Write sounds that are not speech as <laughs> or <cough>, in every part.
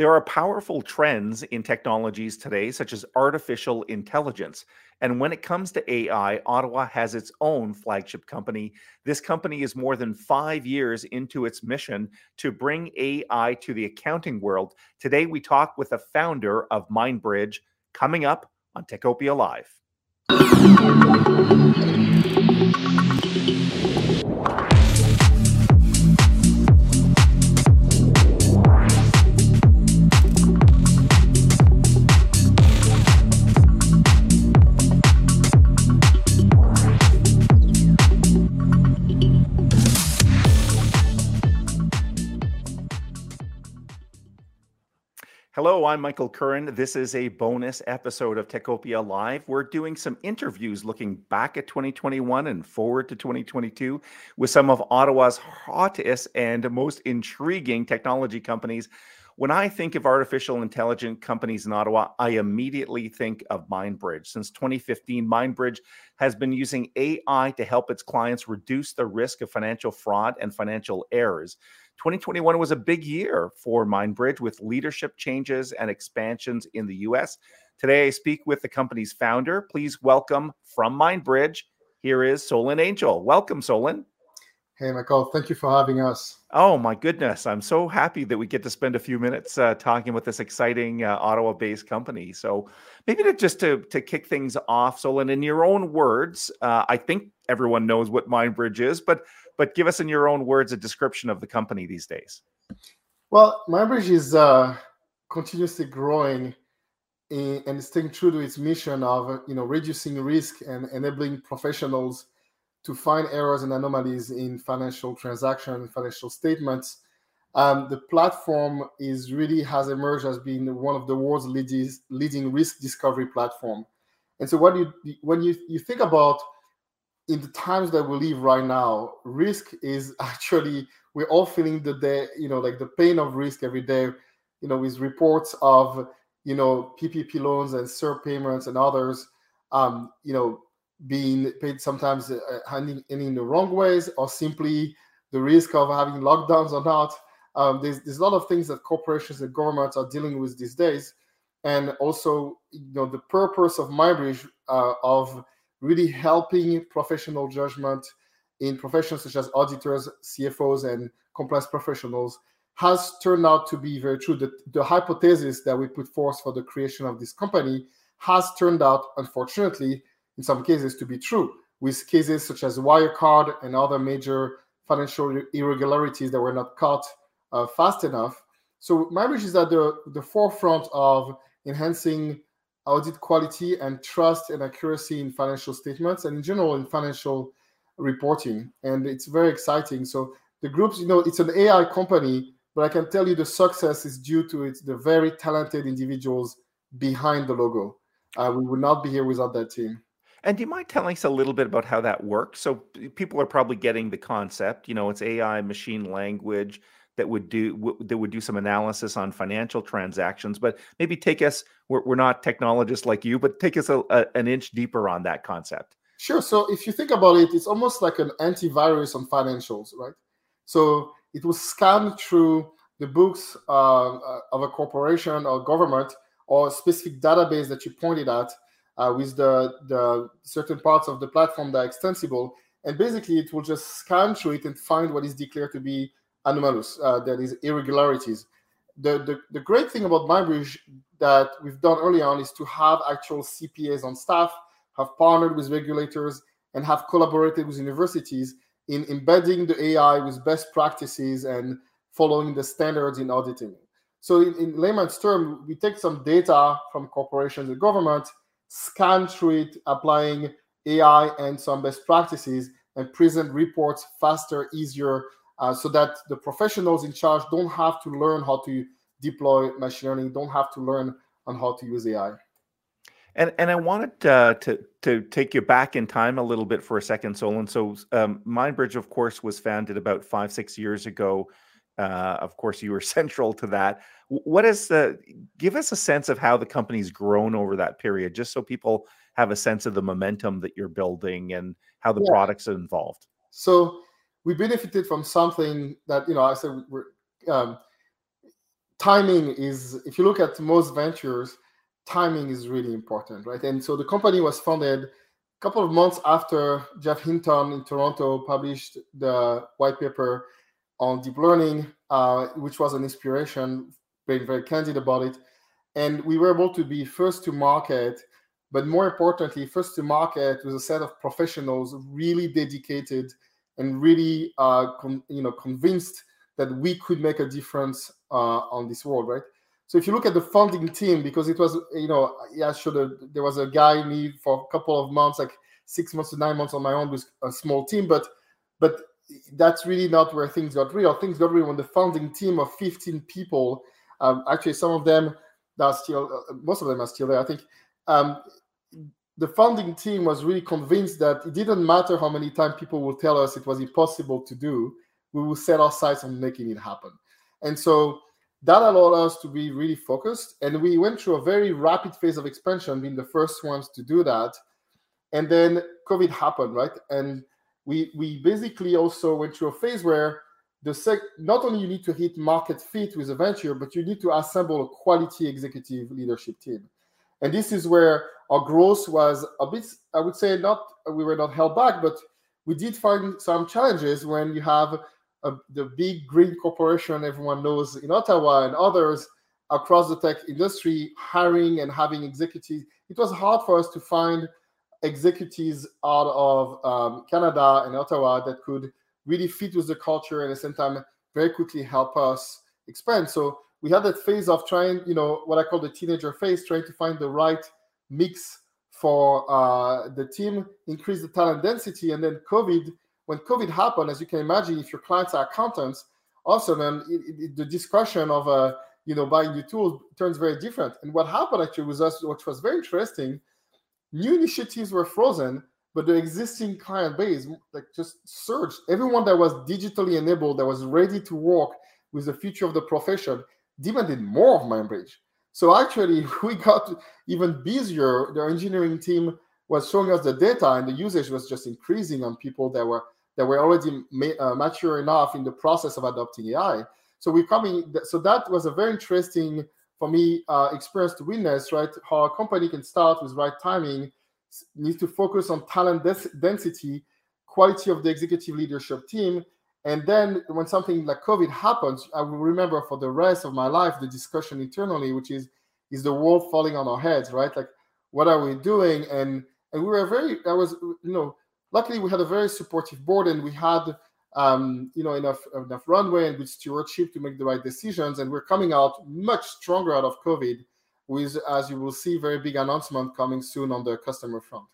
There are powerful trends in technologies today, such as artificial intelligence. And when it comes to AI, Ottawa has its own flagship company. This company is more than five years into its mission to bring AI to the accounting world. Today, we talk with the founder of MindBridge coming up on Techopia Live. I'm Michael Curran. This is a bonus episode of Techopia Live. We're doing some interviews looking back at 2021 and forward to 2022 with some of Ottawa's hottest and most intriguing technology companies. When I think of artificial intelligence companies in Ottawa, I immediately think of MindBridge. Since 2015, MindBridge has been using AI to help its clients reduce the risk of financial fraud and financial errors. 2021 was a big year for MindBridge with leadership changes and expansions in the US. Today, I speak with the company's founder. Please welcome from MindBridge. Here is Solon Angel. Welcome, Solon. Hey, Michael. Thank you for having us. Oh, my goodness. I'm so happy that we get to spend a few minutes uh, talking with this exciting uh, Ottawa based company. So, maybe to just to, to kick things off, Solon, in your own words, uh, I think everyone knows what MindBridge is, but but give us in your own words a description of the company these days. Well, MindBridge is uh, continuously growing in, and staying true to its mission of you know reducing risk and enabling professionals to find errors and anomalies in financial transactions, and financial statements. Um, the platform is really has emerged as being one of the world's leading, leading risk discovery platform. And so, what you when you you think about in the times that we live right now, risk is <laughs> actually we're all feeling the day, you know, like the pain of risk every day, you know, with reports of you know PPP loans and CERB payments and others, um, you know, being paid sometimes uh, handing in the wrong ways or simply the risk of having lockdowns or not. Um, there's there's a lot of things that corporations and governments are dealing with these days, and also you know the purpose of MindBridge uh, of really helping professional judgment in professions such as auditors, CFOs, and compliance professionals has turned out to be very true. The, the hypothesis that we put forth for the creation of this company has turned out, unfortunately, in some cases to be true, with cases such as Wirecard and other major financial irregularities that were not caught uh, fast enough. So MindBridge is at the, the forefront of enhancing audit quality and trust and accuracy in financial statements and in general in financial reporting. And it's very exciting. So the groups, you know, it's an AI company, but I can tell you the success is due to it, the very talented individuals behind the logo. Uh, we would not be here without that team. And do you mind telling us a little bit about how that works? So people are probably getting the concept. You know, it's AI, machine language that would do w- that would do some analysis on financial transactions. But maybe take us. We're, we're not technologists like you, but take us a, a, an inch deeper on that concept. Sure. So if you think about it, it's almost like an antivirus on financials, right? So it will scan through the books uh of a corporation or government or a specific database that you pointed at uh, with the, the certain parts of the platform that are extensible. And basically, it will just scan through it and find what is declared to be anomalous, uh, that is irregularities. The, the, the great thing about MindBridge that we've done early on is to have actual CPAs on staff, have partnered with regulators, and have collaborated with universities in embedding the AI with best practices and following the standards in auditing. So, in, in layman's term, we take some data from corporations and government, scan through it, applying AI and some best practices, and present reports faster, easier, uh, so that the professionals in charge don't have to learn how to deploy machine learning, don't have to learn on how to use AI. And and I wanted uh, to to take you back in time a little bit for a second, Solon. So um, MindBridge, of course, was founded about five six years ago. Uh, of course, you were <laughs> central to that. What is the? Give us a sense of how the company's grown over that period, just so people have a sense of the momentum that you're building and how the yeah. products are involved. So we benefited from something that you know I said we're um, timing is, if you look at most ventures, timing is really important, right? And so the company was founded a couple of months after Geoff Hinton in Toronto published the white paper on deep learning, uh, which was an inspiration, being very candid about it. And we were able to be first to market, but more importantly, first to market with a set of professionals really dedicated and really, uh, con- you know, convinced that we could make a difference uh, on this world, right? So if you look at the founding team, because it was, you know, yeah, sure, there was a guy me for a couple of months, like six months to nine months on my own with a small team, but but that's really not where things got real. Things got real when the founding team of 15 people, um, actually some of them are still, uh, most of them are still there. I think um, the founding team was really convinced that it didn't matter how many times people will tell us it was impossible to do, we will set our sights on making it happen. And so that allowed us to be really focused. And we went through a very rapid phase of expansion, being the first ones to do that. And then COVID happened, right? And we we basically also went through a phase where the sec not only you need to hit market fit with a venture, but you need to assemble a quality executive leadership team. And this is where our growth was a bit, I would say, not we were not held back, but we did find some challenges when you have a, the big green corporation everyone knows in Ottawa and others across the tech industry hiring and having executives. It was hard for us to find executives out of um, Canada and Ottawa that could really fit with the culture and at the same time very quickly help us expand. So we had that phase of trying, you know, what I call the teenager phase, trying to find the right mix for uh, the team, increase the talent density, and then COVID. When COVID happened, as you can imagine, if your clients are accountants, also then it, it, the discussion of uh, you know buying new tools turns very different. And what happened actually with us, which was very interesting, new initiatives were frozen, but the existing client base like just surged. Everyone that was digitally enabled, that was ready to work with the future of the profession, demanded more of MindBridge. So actually, <laughs> we got even busier. The engineering team was showing us the data, and the usage was just increasing on people that were that were already ma- uh, mature enough in the process of adopting AI. So we're coming. So that was a very interesting for me uh, experience to witness. Right, how a company can start with right timing, needs to focus on talent density, quality of the executive leadership team, and then when something like COVID happens, I will remember for the rest of my life the discussion internally, which is is the world falling on our heads, right? Like, what are we doing? And and we were very, I was, you know, luckily we had a very supportive board and we had um, you know, enough enough runway and good stewardship to make the right decisions. And we're coming out much stronger out of COVID with, as you will see, very big announcement coming soon on the customer front.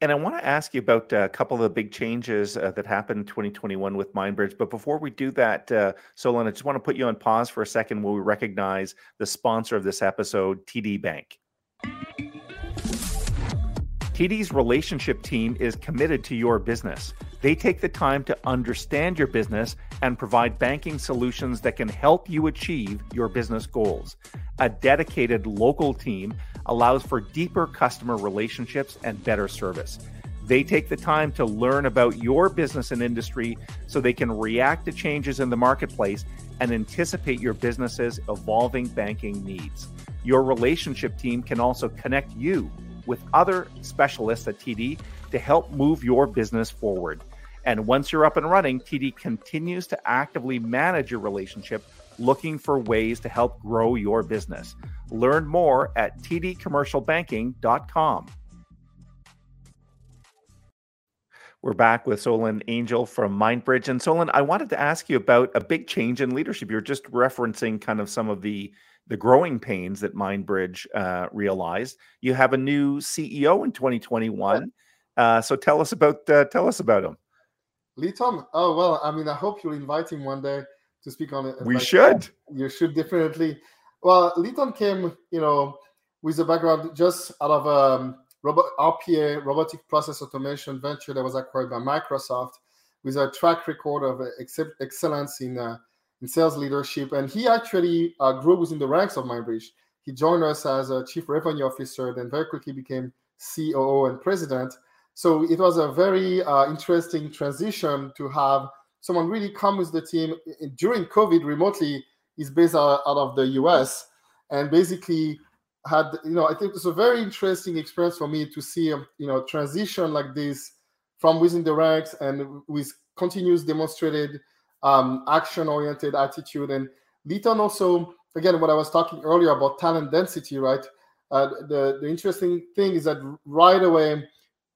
And I want to ask you about a couple of the big changes uh, that happened in 2021 with MindBridge. But before we do that, uh, Solon, I just want to put you on pause for a second while we recognize the sponsor of this episode, TD Bank. TD's relationship team is committed to your business. They take the time to understand your business and provide banking solutions that can help you achieve your business goals. A dedicated local team allows for deeper customer relationships and better service. They take the time to learn about your business and industry so they can react to changes in the marketplace and anticipate your business's evolving banking needs. Your relationship team can also connect you with other specialists at TD to help move your business forward. And once you're up and running, TD continues to actively manage your relationship, looking for ways to help grow your business. Learn more at tdcommercialbanking.com. We're back with Solon Angel from MindBridge. And Solon, I wanted to ask you about a big change in leadership. You're just referencing kind of some of the the growing pains that MindBridge uh, realized. You have a new CEO in 2021. Uh, so tell us about uh, tell us about him. Lee Tom. Oh well, I mean, I hope you'll invite him one day to speak on it. We like, should. You should definitely. Well, Lee Tom came, you know, with a background just out of um, robot RPA, robotic process automation venture that was acquired by Microsoft, with a track record of ex- excellence in uh, in sales leadership. And he actually uh, grew within the ranks of MindBridge. He joined us as a chief revenue officer, then very quickly became COO and president. So it was a very uh, interesting transition to have someone really come with the team during COVID remotely. is based out, of the US and basically had you know I think it's a very interesting experience for me to see a you know transition like this from within the ranks and with continuous demonstrated um, action oriented attitude and Litton also again what I was talking earlier about talent density right uh, the the interesting thing is that right away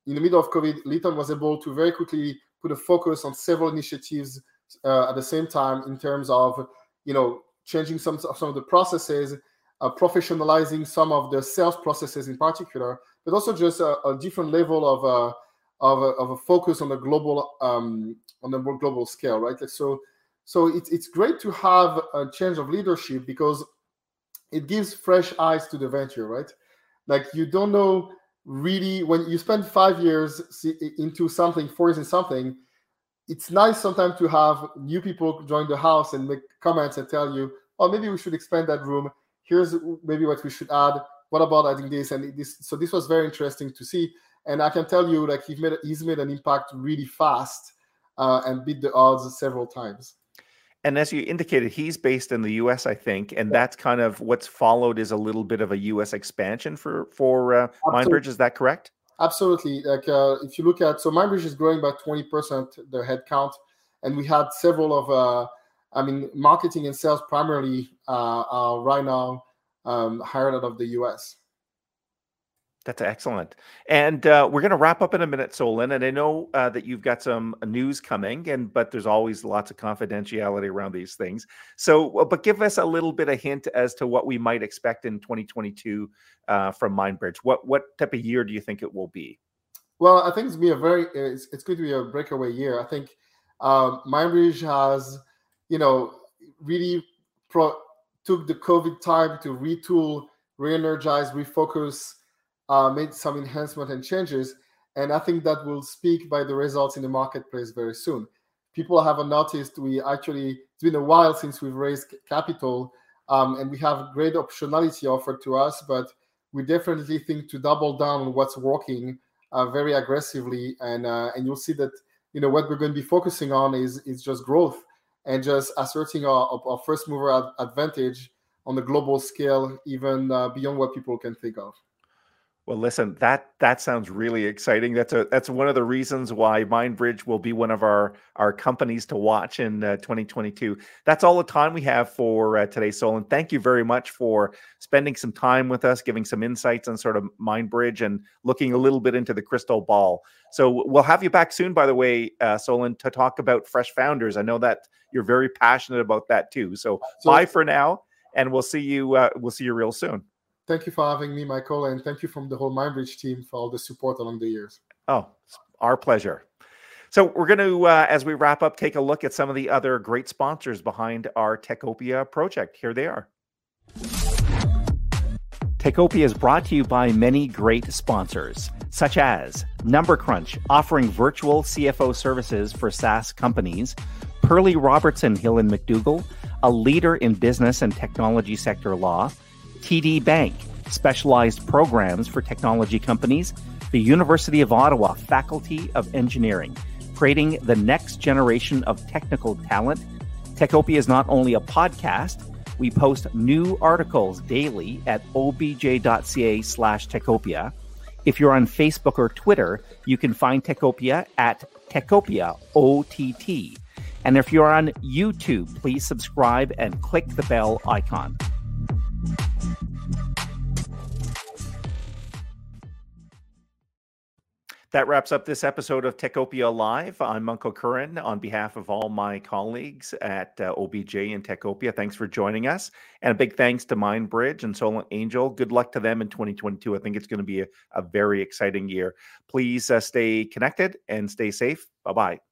in the middle of COVID Litton was able to very quickly put a focus on several initiatives uh, at the same time in terms of you know changing some some of the processes uh, professionalizing some of the sales processes in particular, but also just a, a different level of a, uh, of a, of a focus on the global um, on the more global scale, right? Like so, so it's it's great to have a change of leadership because it gives fresh eyes to the venture, right? Like you don't know really when you spend five years into something, in something. It's nice sometimes to have new people join the house and make comments and tell you, oh, maybe we should expand that room. Here's maybe what we should add. What about adding this? And this so this was very interesting to see. And i can tell you like he's made he's made an impact really fast uh, and beat the odds several times and as you indicated he's based in the us i think and that's kind of what's followed is a little bit of a us expansion for for uh, mindbridge is that correct absolutely like uh, if you look at so mindbridge is growing by 20% the headcount and we had several of uh, I mean, marketing and sales primarily uh, are right now um, hired out of the US. That's excellent. And uh, we're going to wrap up in a minute, Solon. And I know uh, that you've got some news coming, and but there's always lots of confidentiality around these things. So, uh, but give us a little bit of hint as to what we might expect in 2022 uh, from MindBridge. What what type of year do you think it will be? Well, I think it's going to be a very it's, it's going to be a breakaway year. I think um, MindBridge has you know, really pro- took the COVID time to retool, re-energize, refocus, uh, made some enhancement and changes. And I think that will speak by the results in the marketplace very soon. People haven't noticed we actually, it's been a while since we've raised capital um, and we have great optionality offered to us, but we definitely think to double down on what's working uh, very aggressively. And, uh, and you'll see that, you know, what we're going to be focusing on is, is just growth and just asserting our, our first mover advantage on the global scale, even uh, beyond what people can think of. Well, listen, that that sounds really exciting. That's a that's one of the reasons why MindBridge will be one of our our companies to watch in uh, 2022. That's all the time we have for uh, today, Solon. Thank you very much for spending some time with us, giving some insights on sort of MindBridge and looking a little bit into the crystal ball. So we'll have you back soon, by the way, uh, Solon, to talk about Fresh Founders. I know that you're very passionate about that too. So, so bye for now, and we'll see you. Uh, we'll see you real soon. Thank you for having me, Michael, and thank you from the whole MindBridge team for all the support along the years. Oh, our pleasure. So we're going to, uh, as we wrap up, take a look at some of the other great sponsors behind our Techopia project. Here they are. Techopia is brought to you by many great sponsors, such as Number Crunch, offering virtual CFO services for SaaS companies, Perley Robertson Hill and McDougall, a leader in business and technology sector law, TD Bank, specialized programs for technology companies, the University of Ottawa Faculty of Engineering, creating the next generation of technical talent. Techopia is not only a podcast, we post new articles daily at obj.ca slash techopia. If you're on Facebook or Twitter, you can find Techopia at Techopia OTT. And if you're on YouTube, please subscribe and click the bell icon. That wraps up this episode of Techopia Live. I'm Michael Curran on behalf of all my colleagues at uh, OBJ and Techopia. Thanks for joining us. And a big thanks to MindBridge and Solon Angel. Good luck to them in 2022. I think it's going to be a, a very exciting year. Please uh, stay connected and stay safe. Bye bye.